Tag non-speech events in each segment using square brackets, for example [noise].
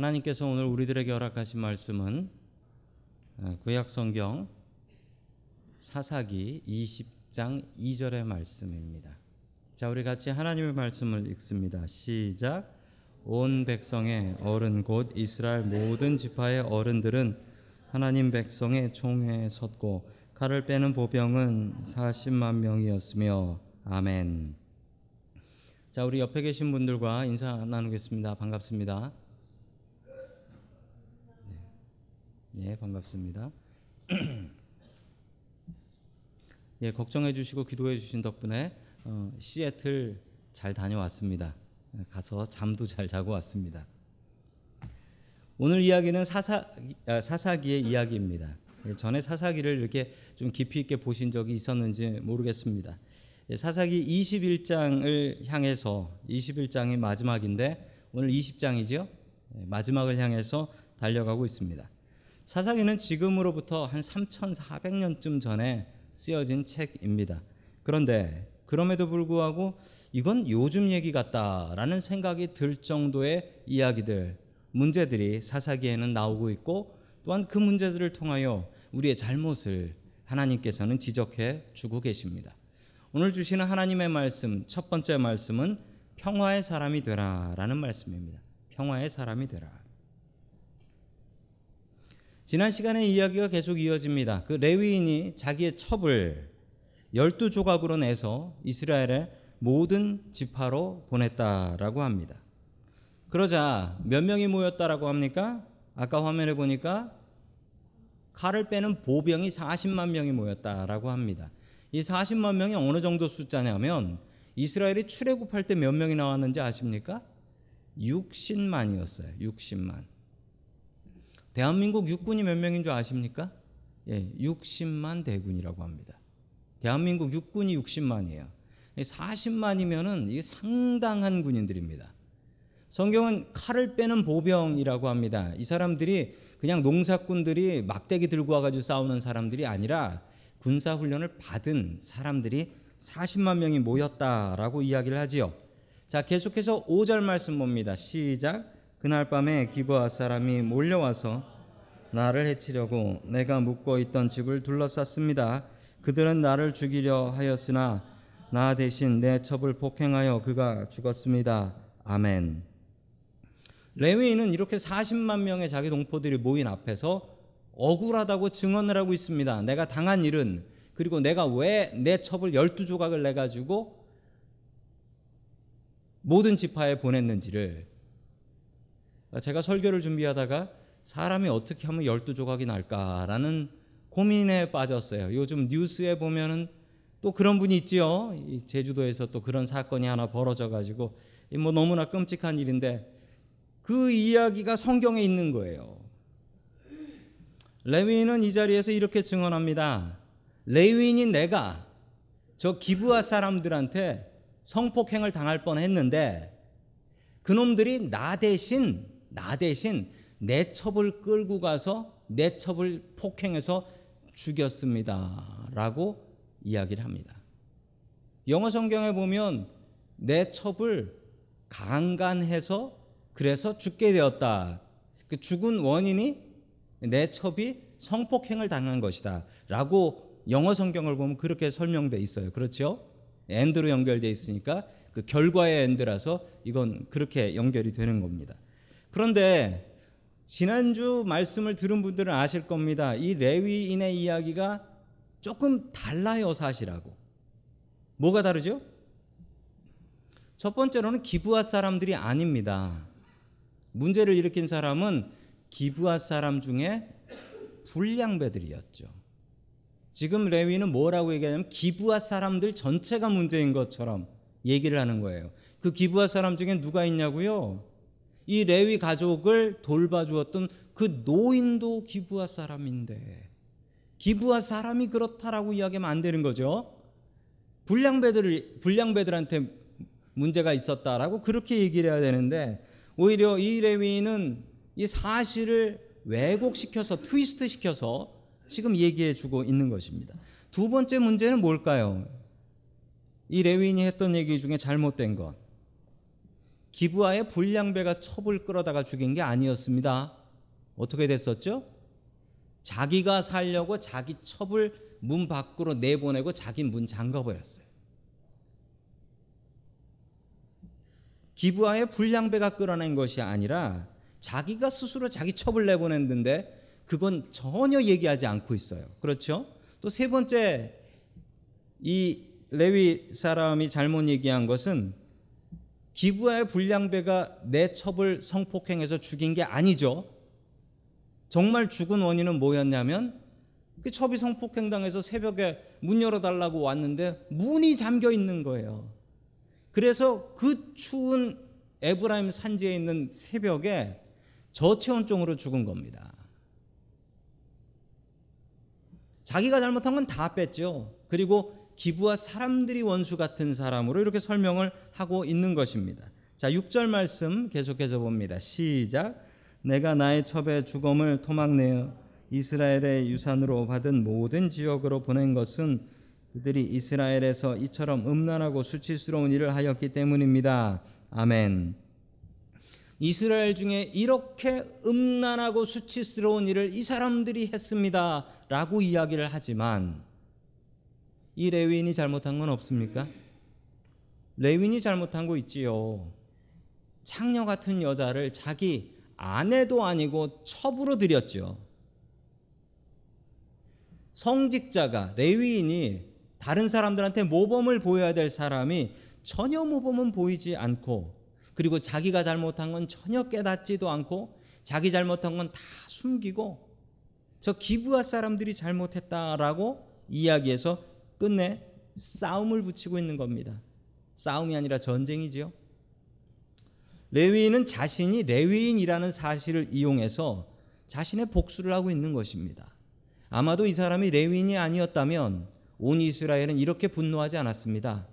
하나님께서 오늘 우리들에게 허락하신 말씀은 어, 구약 성경 사사기 20장 2절의 말씀입니다. 자, 우리 같이 하나님의 말씀을 읽습니다. 시작. 온 백성의 어른 곧 이스라엘 모든 지파의 어른들은 하나님 백성의 총회에 섰고 칼을 빼는 보병은 40만 명이었으며 아멘. 자, 우리 옆에 계신 분들과 인사 나누겠습니다. 반갑습니다. 네, 반갑습니다. [clears throat] 예, 걱정해 주시고 기도해 주신 덕분에 어, 시애틀 잘 다녀왔습니다. 가서 잠도 잘 자고 왔습니다. 오늘 이야기는 사사, 아, 사사기의 이야기입니다. 예, 전에 사사기를 이렇게 좀 깊이 있게 보신 적이 있었는지 모르겠습니다. 예, 사사기 21장을 향해서 21장이 마지막인데 오늘 20장이죠. 예, 마지막을 향해서 달려가고 있습니다. 사사기는 지금으로부터 한 3,400년쯤 전에 쓰여진 책입니다. 그런데 그럼에도 불구하고 이건 요즘 얘기 같다라는 생각이 들 정도의 이야기들, 문제들이 사사기에는 나오고 있고 또한 그 문제들을 통하여 우리의 잘못을 하나님께서는 지적해 주고 계십니다. 오늘 주시는 하나님의 말씀, 첫 번째 말씀은 평화의 사람이 되라 라는 말씀입니다. 평화의 사람이 되라. 지난 시간에 이야기가 계속 이어집니다. 그 레위인이 자기의 첩을 열두 조각으로 내서 이스라엘의 모든 지파로 보냈다라고 합니다. 그러자 몇 명이 모였다라고 합니까? 아까 화면에 보니까 칼을 빼는 보병이 40만 명이 모였다라고 합니다. 이 40만 명이 어느 정도 숫자냐면 이스라엘이 출애굽할 때 몇 명이 나왔는지 아십니까? 60만이었어요. 60만. 대한민국 육군이 몇 명인 줄 아십니까? 예, 60만 대군이라고 합니다. 대한민국 육군이 60만이에요. 40만이면은 이게 상당한 군인들입니다. 성경은 칼을 빼는 보병이라고 합니다. 이 사람들이 그냥 농사꾼들이 막대기 들고 와가지고 싸우는 사람들이 아니라 군사 훈련을 받은 사람들이 40만 명이 모였다라고 이야기를 하지요. 자, 계속해서 5절 말씀 봅니다. 시작. 그날 밤에 기브아 사람이 몰려와서 나를 해치려고 내가 묵고 있던 집을 둘러쌌습니다. 그들은 나를 죽이려 하였으나 나 대신 내 첩을 폭행하여 그가 죽었습니다. 아멘. 레위인은 이렇게 40만 명의 자기 동포들이 모인 앞에서 억울하다고 증언을 하고 있습니다. 내가 당한 일은 그리고 내가 왜 내 첩을 12조각을 내 가지고 모든 지파에 보냈는지를 제가 설교를 준비하다가 사람이 어떻게 하면 12조각이 날까라는 고민에 빠졌어요. 요즘 뉴스에 보면은 또 그런 분이 있지요. 제주도에서 또 그런 사건이 하나 벌어져 가지고 뭐 너무나 끔찍한 일인데 그 이야기가 성경에 있는 거예요. 레위인은 이 자리에서 이렇게 증언합니다. 레위인인 내가 저 기부하 사람들한테 성폭행을 당할 뻔했는데 그놈들이 나 대신 나 대신 내 첩을 끌고 가서 내 첩을 폭행해서 죽였습니다 라고 이야기를 합니다. 영어 성경에 보면 내 첩을 강간해서 그래서 죽게 되었다. 그 죽은 원인이 내 첩이 성폭행을 당한 것이다. 라고 영어 성경을 보면 그렇게 설명돼 있어요. 그렇죠? and로 연결돼 있으니까 그 결과의 and라서 이건 그렇게 연결이 되는 겁니다. 그런데 지난주 말씀을 들은 분들은 아실 겁니다. 이 레위인의 이야기가 조금 달라요, 사실하고. 뭐가 다르죠? 첫 번째로는 기부할 사람들이 아닙니다. 문제를 일으킨 사람은 기부할 사람 중에 불량배들이었죠. 지금 레위는 뭐라고 얘기하냐면 기부할 사람들 전체가 문제인 것처럼 얘기를 하는 거예요. 그 기부할 사람 중에 누가 있냐고요? 이 레위 가족을 돌봐주었던 그 노인도 기부할 사람인데 기부할 사람이 그렇다라고 이야기하면 안 되는 거죠. 불량배들 불량배들한테 문제가 있었다라고 그렇게 얘기를 해야 되는데 오히려 이 레위는 이 사실을 왜곡시켜서 트위스트 시켜서 지금 얘기해 주고 있는 것입니다. 두 번째 문제는 뭘까요? 이 레위인이 했던 얘기 중에 잘못된 것. 기부하의 불량배가 첩을 끌어다가 죽인 게 아니었습니다. 어떻게 됐었죠? 자기가 살려고 자기 첩을 문 밖으로 내보내고 자기 문 잠가버렸어요. 기부하의 불량배가 끌어낸 것이 아니라 자기가 스스로 자기 첩을 내보냈는데 그건 전혀 얘기하지 않고 있어요. 그렇죠? 또 세 번째 이 레위 사람이 잘못 얘기한 것은 기부하의 불량배가 내 첩을 성폭행해서 죽인 게 아니죠. 정말 죽은 원인은 뭐였냐면 그 첩이 성폭행당해서 새벽에 문 열어달라고 왔는데 문이 잠겨 있는 거예요. 그래서 그 추운 에브라임 산지에 있는 새벽에 저체온증으로 죽은 겁니다. 자기가 잘못한 건 다 뺐죠. 그리고 기부와 사람들이 원수 같은 사람으로 이렇게 설명을 하고 있는 것입니다. 자, 6절 말씀 계속해서 봅니다. 시작. 내가 나의 첩의 주검을 토막내어 이스라엘의 유산으로 받은 모든 지역으로 보낸 것은 그들이 이스라엘에서 이처럼 음란하고 수치스러운 일을 하였기 때문입니다. 아멘. 이스라엘 중에 이렇게 음란하고 수치스러운 일을 이 사람들이 했습니다. 라고 이야기를 하지만 이 레위인이 잘못한 건 없습니까? 레위인이 잘못한 거 있지요. 창녀 같은 여자를 자기 아내도 아니고 첩으로 들였죠. 성직자가 레위인이 다른 사람들한테 모범을 보여야 될 사람이 전혀 모범은 보이지 않고 그리고 자기가 잘못한 건 전혀 깨닫지도 않고 자기 잘못한 건 다 숨기고 저 기부할 사람들이 잘못했다라고 이야기해서 끝내 싸움을 붙이고 있는 겁니다. 싸움이 아니라 전쟁이지요. 레위인은 자신이 레위인이라는 사실을 이용해서 자신의 복수를 하고 있는 것입니다. 아마도 이 사람이 레위인이 아니었다면 온 이스라엘은 이렇게 분노하지 않았습니다.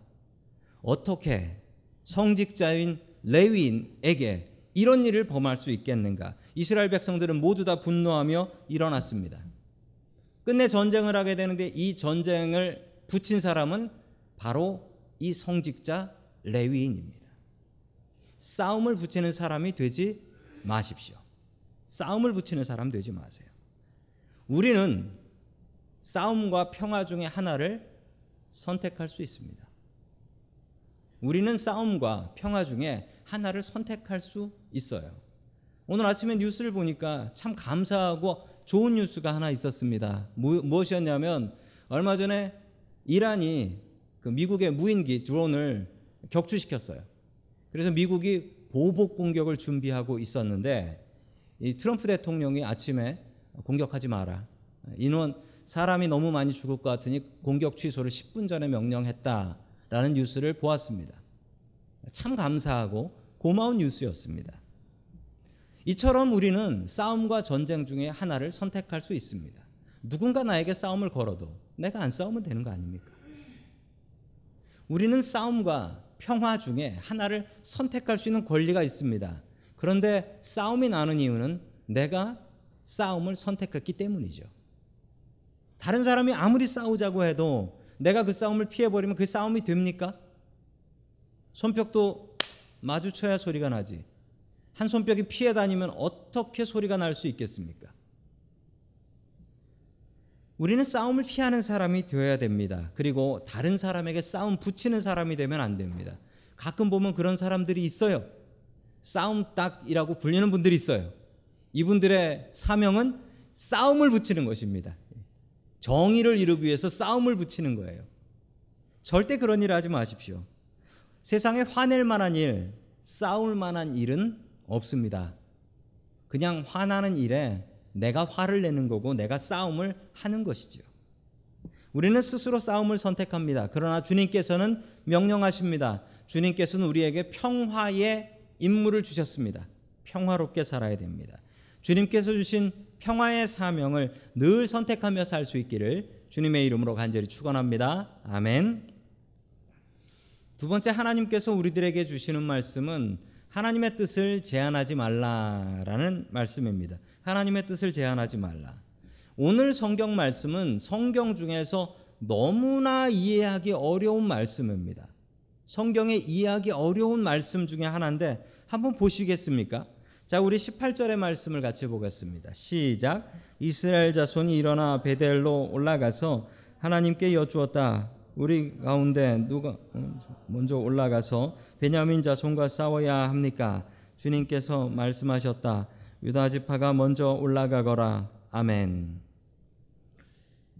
어떻게 성직자인 레위인에게 이런 일을 범할 수 있겠는가? 이스라엘 백성들은 모두 다 분노하며 일어났습니다. 끝내 전쟁을 하게 되는데 이 전쟁을 붙인 사람은 바로 이 성직자 레위인입니다. 싸움을 붙이는 사람이 되지 마십시오. 싸움을 붙이는 사람 되지 마세요. 우리는 싸움과 평화 중에 하나를 선택할 수 있습니다. 우리는 싸움과 평화 중에 하나를 선택할 수 있어요. 오늘 아침에 뉴스를 보니까 참 감사하고 좋은 뉴스가 하나 있었습니다. 무엇이었냐면 얼마 전에 이란이 그 미국의 무인기 드론을 격추시켰어요. 그래서 미국이 보복 공격을 준비하고 있었는데 이 트럼프 대통령이 아침에 공격하지 마라. 인원 사람이 너무 많이 죽을 것 같으니 공격 취소를 10분 전에 명령했다라는 뉴스를 보았습니다. 참 감사하고 고마운 뉴스였습니다. 이처럼 우리는 싸움과 전쟁 중에 하나를 선택할 수 있습니다. 누군가 나에게 싸움을 걸어도 내가 안 싸우면 되는 거 아닙니까? 우리는 싸움과 평화 중에 하나를 선택할 수 있는 권리가 있습니다. 그런데 싸움이 나는 이유는 내가 싸움을 선택했기 때문이죠. 다른 사람이 아무리 싸우자고 해도 내가 그 싸움을 피해버리면 그 싸움이 됩니까? 손뼉도 마주쳐야 소리가 나지. 한 손뼉이 피해 다니면 어떻게 소리가 날 수 있겠습니까? 우리는 싸움을 피하는 사람이 되어야 됩니다. 그리고 다른 사람에게 싸움 붙이는 사람이 되면 안 됩니다. 가끔 보면 그런 사람들이 있어요. 싸움 딱이라고 불리는 분들이 있어요. 이분들의 사명은 싸움을 붙이는 것입니다. 정의를 이루기 위해서 싸움을 붙이는 거예요. 절대 그런 일 하지 마십시오. 세상에 화낼 만한 일, 싸울 만한 일은 없습니다. 그냥 화나는 일에 내가 화를 내는 거고 내가 싸움을 하는 것이죠. 우리는 스스로 싸움을 선택합니다. 그러나 주님께서는 명령하십니다. 주님께서는 우리에게 평화의 임무를 주셨습니다. 평화롭게 살아야 됩니다. 주님께서 주신 평화의 사명을 늘 선택하며 살 수 있기를 주님의 이름으로 간절히 축원합니다. 아멘. 두 번째 하나님께서 우리들에게 주시는 말씀은 하나님의 뜻을 제한하지 말라라는 말씀입니다. 하나님의 뜻을 제한하지 말라. 오늘 성경 말씀은 성경 중에서 너무나 이해하기 어려운 말씀입니다. 성경에 이해하기 어려운 말씀 중에 하나인데 한번 보시겠습니까? 자, 우리 18절의 말씀을 같이 보겠습니다. 시작. 이스라엘 자손이 일어나 베델로 올라가서 하나님께 여쭈었다. 우리 가운데 누가 먼저 올라가서 베냐민 자손과 싸워야 합니까? 주님께서 말씀하셨다. 유다 지파가 먼저 올라가거라. 아멘.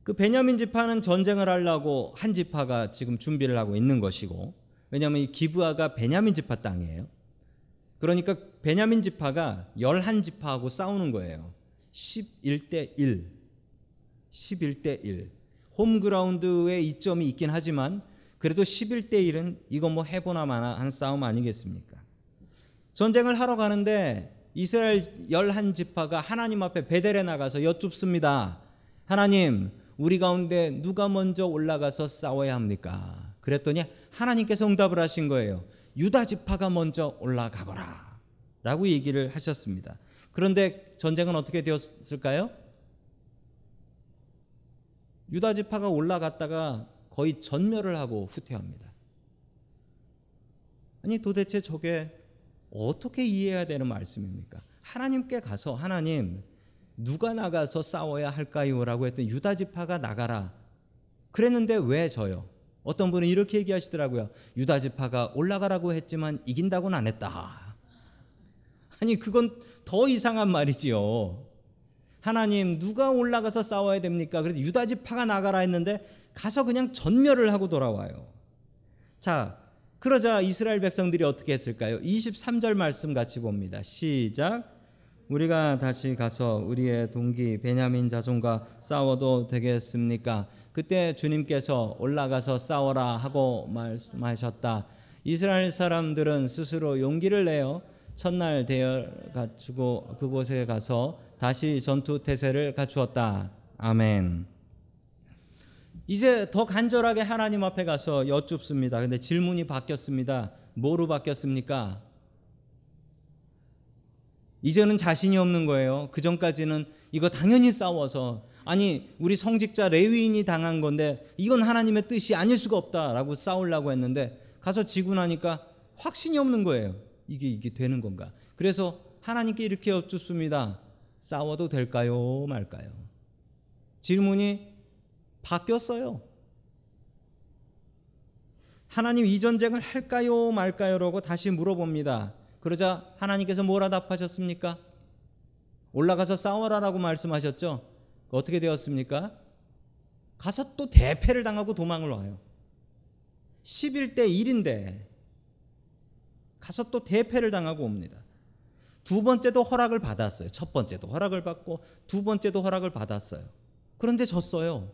그 베냐민 지파는 전쟁을 하려고 한 지파가 지금 준비를 하고 있는 것이고 왜냐하면 이 기브아가 베냐민 지파 땅이에요. 그러니까 베냐민 지파가 열한 지파하고 싸우는 거예요. 11대 1. 11대 1. 홈그라운드에 이점이 있긴 하지만 그래도 11대 1은 이거 뭐 해보나 마나 한 싸움 아니겠습니까? 전쟁을 하러 가는데 이스라엘 열한 지파가 하나님 앞에 베델에 나가서 여쭙습니다. 하나님, 우리 가운데 누가 먼저 올라가서 싸워야 합니까? 그랬더니 하나님께서 응답을 하신 거예요. 유다 지파가 먼저 올라가거라. 라고 얘기를 하셨습니다. 그런데 전쟁은 어떻게 되었을까요? 유다 지파가 올라갔다가 거의 전멸을 하고 후퇴합니다. 아니 도대체 저게 어떻게 이해해야 되는 말씀입니까? 하나님께 가서 하나님 누가 나가서 싸워야 할까요?라고 했더니 유다 지파가 나가라. 그랬는데 왜 저요? 어떤 분은 이렇게 얘기하시더라고요. 유다 지파가 올라가라고 했지만 이긴다고는 안 했다. 아니 그건 더 이상한 말이지요. 하나님 누가 올라가서 싸워야 됩니까? 그래서 유다 지파가 나가라 했는데 가서 그냥 전멸을 하고 돌아와요. 자, 그러자 이스라엘 백성들이 어떻게 했을까요? 23절 말씀 같이 봅니다. 시작. 우리가 다시 가서 우리의 동기 베냐민 자손과 싸워도 되겠습니까? 그때 주님께서 올라가서 싸워라 하고 말씀하셨다. 이스라엘 사람들은 스스로 용기를 내어 첫날 대열 갖추고 그곳에 가서 다시 전투 태세를 갖추었다. 아멘. 이제 더 간절하게 하나님 앞에 가서 여쭙습니다. 근데 질문이 바뀌었습니다. 뭐로 바뀌었습니까? 이제는 자신이 없는 거예요. 그 전까지는 이거 당연히 싸워서 아니 우리 성직자 레위인이 당한 건데 이건 하나님의 뜻이 아닐 수가 없다라고 싸우려고 했는데 가서 지고 나니까 확신이 없는 거예요. 이게 이게 되는 건가? 그래서 하나님께 이렇게 여쭙습니다. 싸워도 될까요, 말까요? 질문이 바뀌었어요. 하나님 이 전쟁을 할까요, 말까요?라고 다시 물어봅니다. 그러자 하나님께서 뭐라 답하셨습니까? 올라가서 싸워라라고 말씀하셨죠. 어떻게 되었습니까? 가서 또 대패를 당하고 도망을 와요. 11대 1인데 가서 또 대패를 당하고 옵니다. 두 번째도 허락을 받았어요. 첫 번째도 허락을 받고 두 번째도 허락을 받았어요. 그런데 졌어요.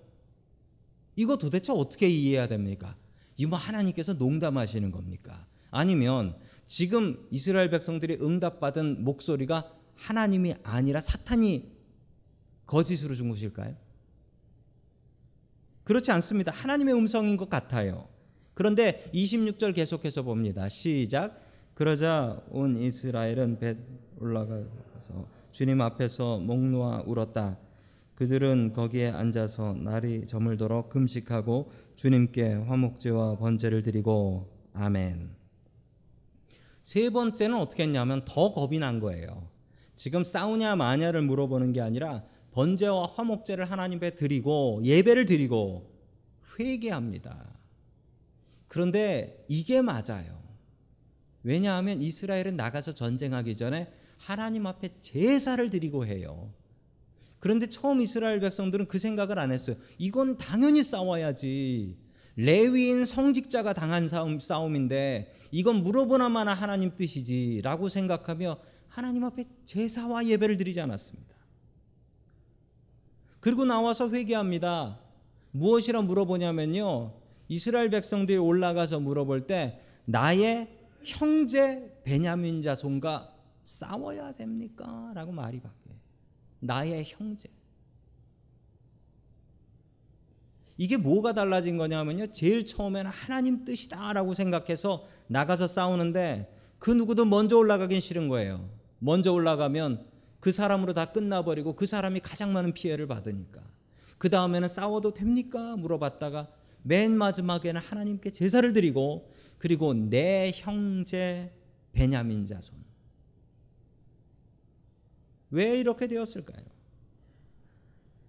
이거 도대체 어떻게 이해해야 됩니까? 이거 뭐 하나님께서 농담하시는 겁니까? 아니면 지금 이스라엘 백성들이 응답받은 목소리가 하나님이 아니라 사탄이 거짓으로 준 것일까요? 그렇지 않습니다. 하나님의 음성인 것 같아요. 그런데 26절 계속해서 봅니다. 시작. 그러자 온 이스라엘은 벳 올라가서 주님 앞에서 목 놓아 울었다. 그들은 거기에 앉아서 날이 저물도록 금식하고 주님께 화목제와 번제를 드리고 아멘. 세 번째는 어떻게 했냐면 더 겁이 난 거예요. 지금 싸우냐 마냐를 물어보는 게 아니라 번제와 화목제를 하나님께 드리고 예배를 드리고 회개합니다. 그런데 이게 맞아요. 왜냐하면 이스라엘은 나가서 전쟁하기 전에 하나님 앞에 제사를 드리고 해요. 그런데 처음 이스라엘 백성들은 그 생각을 안 했어요. 이건 당연히 싸워야지. 레위인 성직자가 당한 싸움, 싸움인데 이건 물어보나마나 하나님 뜻이지라고 생각하며 하나님 앞에 제사와 예배를 드리지 않았습니다. 그리고 나와서 회개합니다. 무엇이라 물어보냐면요. 이스라엘 백성들이 올라가서 물어볼 때 나의 형제 베냐민 자손과 싸워야 됩니까? 라고 말이 바뀌어요. 나의 형제. 이게 뭐가 달라진 거냐면요. 제일 처음에는 하나님 뜻이다라고 생각해서 나가서 싸우는데 그 누구도 먼저 올라가긴 싫은 거예요. 먼저 올라가면 그 사람으로 다 끝나버리고 그 사람이 가장 많은 피해를 받으니까. 그 다음에는 싸워도 됩니까? 물어봤다가 맨 마지막에는 하나님께 제사를 드리고 그리고 내 형제 베냐민 자손. 왜 이렇게 되었을까요?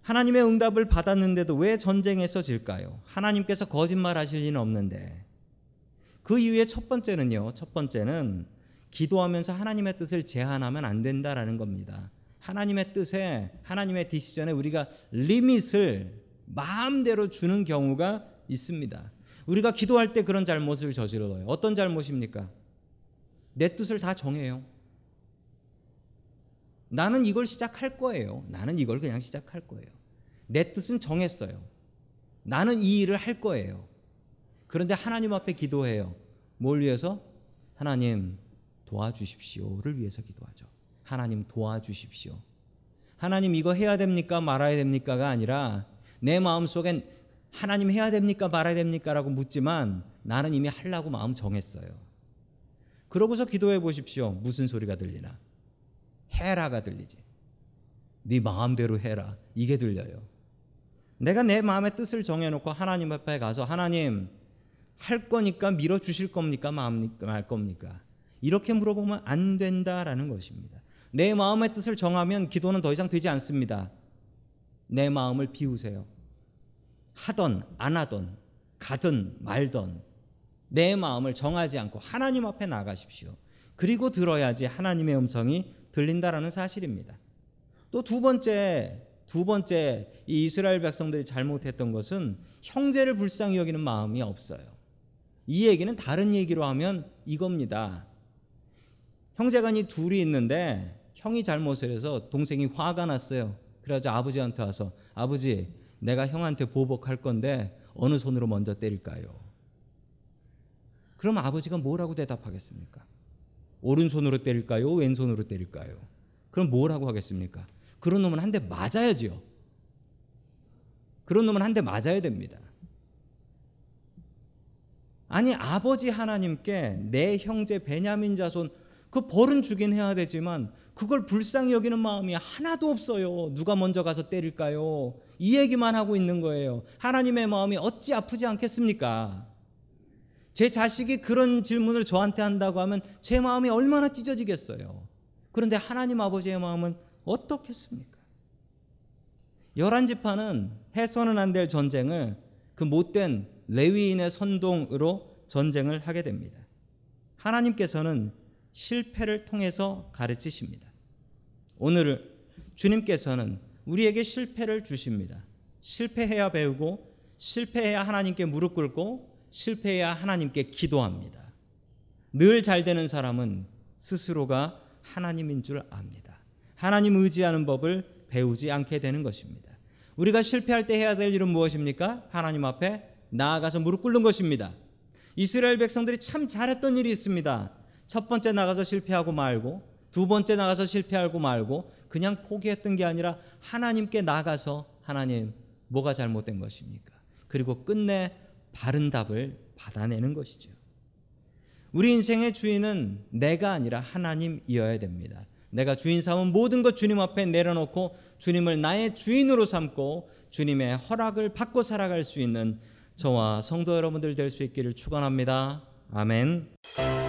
하나님의 응답을 받았는데도 왜 전쟁에서 질까요? 하나님께서 거짓말 하실 리는 없는데. 그 이유의 첫 번째는요. 첫 번째는 기도하면서 하나님의 뜻을 제한하면 안 된다라는 겁니다. 하나님의 뜻에 하나님의 디시전에 우리가 리밋을 마음대로 주는 경우가 있습니다. 우리가 기도할 때 그런 잘못을 저질러요. 어떤 잘못입니까? 내 뜻을 다 정해요. 나는 이걸 시작할 거예요. 나는 이걸 그냥 시작할 거예요. 내 뜻은 정했어요. 나는 이 일을 할 거예요. 그런데 하나님 앞에 기도해요. 뭘 위해서? 하나님 도와주십시오를 위해서 기도하죠. 하나님 도와주십시오. 하나님 이거 해야 됩니까? 말아야 됩니까가 아니라 내 마음 속엔 하나님 해야 됩니까? 말아야 됩니까라고 묻지만 나는 이미 하려고 마음 정했어요. 그러고서 기도해 보십시오. 무슨 소리가 들리나? 해라가 들리지. 네 마음대로 해라. 이게 들려요. 내가 내 마음의 뜻을 정해놓고 하나님 앞에 가서 하나님 할 거니까 밀어 주실 겁니까? 말 겁니까? 이렇게 물어보면 안 된다라는 것입니다. 내 마음의 뜻을 정하면 기도는 더 이상 되지 않습니다. 내 마음을 비우세요. 하던 안 하던 가든 말던 내 마음을 정하지 않고 하나님 앞에 나가십시오. 그리고 들어야지 하나님의 음성이 들린다라는 사실입니다. 또 두 번째 두 번째 이 이스라엘 백성들이 잘못했던 것은 형제를 불쌍히 여기는 마음이 없어요. 이 얘기는 다른 얘기로 하면 이겁니다. 형제간이 둘이 있는데 형이 잘못을 해서 동생이 화가 났어요. 그래서 아버지한테 와서 아버지 내가 형한테 보복할 건데 어느 손으로 먼저 때릴까요? 그럼 아버지가 뭐라고 대답하겠습니까? 오른손으로 때릴까요? 왼손으로 때릴까요? 그럼 뭐라고 하겠습니까? 그런 놈은 한 대 맞아야지요. 그런 놈은 한 대 맞아야 됩니다. 아니 아버지 하나님께 내 형제 베냐민 자손 그 벌은 주긴 해야 되지만 그걸 불쌍히 여기는 마음이 하나도 없어요. 누가 먼저 가서 때릴까요? 이 얘기만 하고 있는 거예요. 하나님의 마음이 어찌 아프지 않겠습니까? 제 자식이 그런 질문을 저한테 한다고 하면 제 마음이 얼마나 찢어지겠어요. 그런데 하나님 아버지의 마음은 어떻겠습니까? 열한 지파는 해서는 안 될 전쟁을 그 못된 레위인의 선동으로 전쟁을 하게 됩니다. 하나님께서는 실패를 통해서 가르치십니다. 오늘 주님께서는 우리에게 실패를 주십니다. 실패해야 배우고 실패해야 하나님께 무릎 꿇고 실패해야 하나님께 기도합니다. 늘 잘 되는 사람은 스스로가 하나님인 줄 압니다. 하나님 의지하는 법을 배우지 않게 되는 것입니다. 우리가 실패할 때 해야 될 일은 무엇입니까? 하나님 앞에 나아가서 무릎 꿇는 것입니다. 이스라엘 백성들이 참 잘했던 일이 있습니다. 첫 번째 나가서 실패하고 말고 두 번째 나가서 실패하고 말고 그냥 포기했던 게 아니라 하나님께 나가서 하나님 뭐가 잘못된 것입니까? 그리고 끝내 바른 답을 받아내는 것이죠. 우리 인생의 주인은 내가 아니라 하나님이어야 됩니다. 내가 주인 삼은 모든 것 주님 앞에 내려놓고 주님을 나의 주인으로 삼고 주님의 허락을 받고 살아갈 수 있는 저와 성도 여러분들 될 수 있기를 축원합니다. 아멘.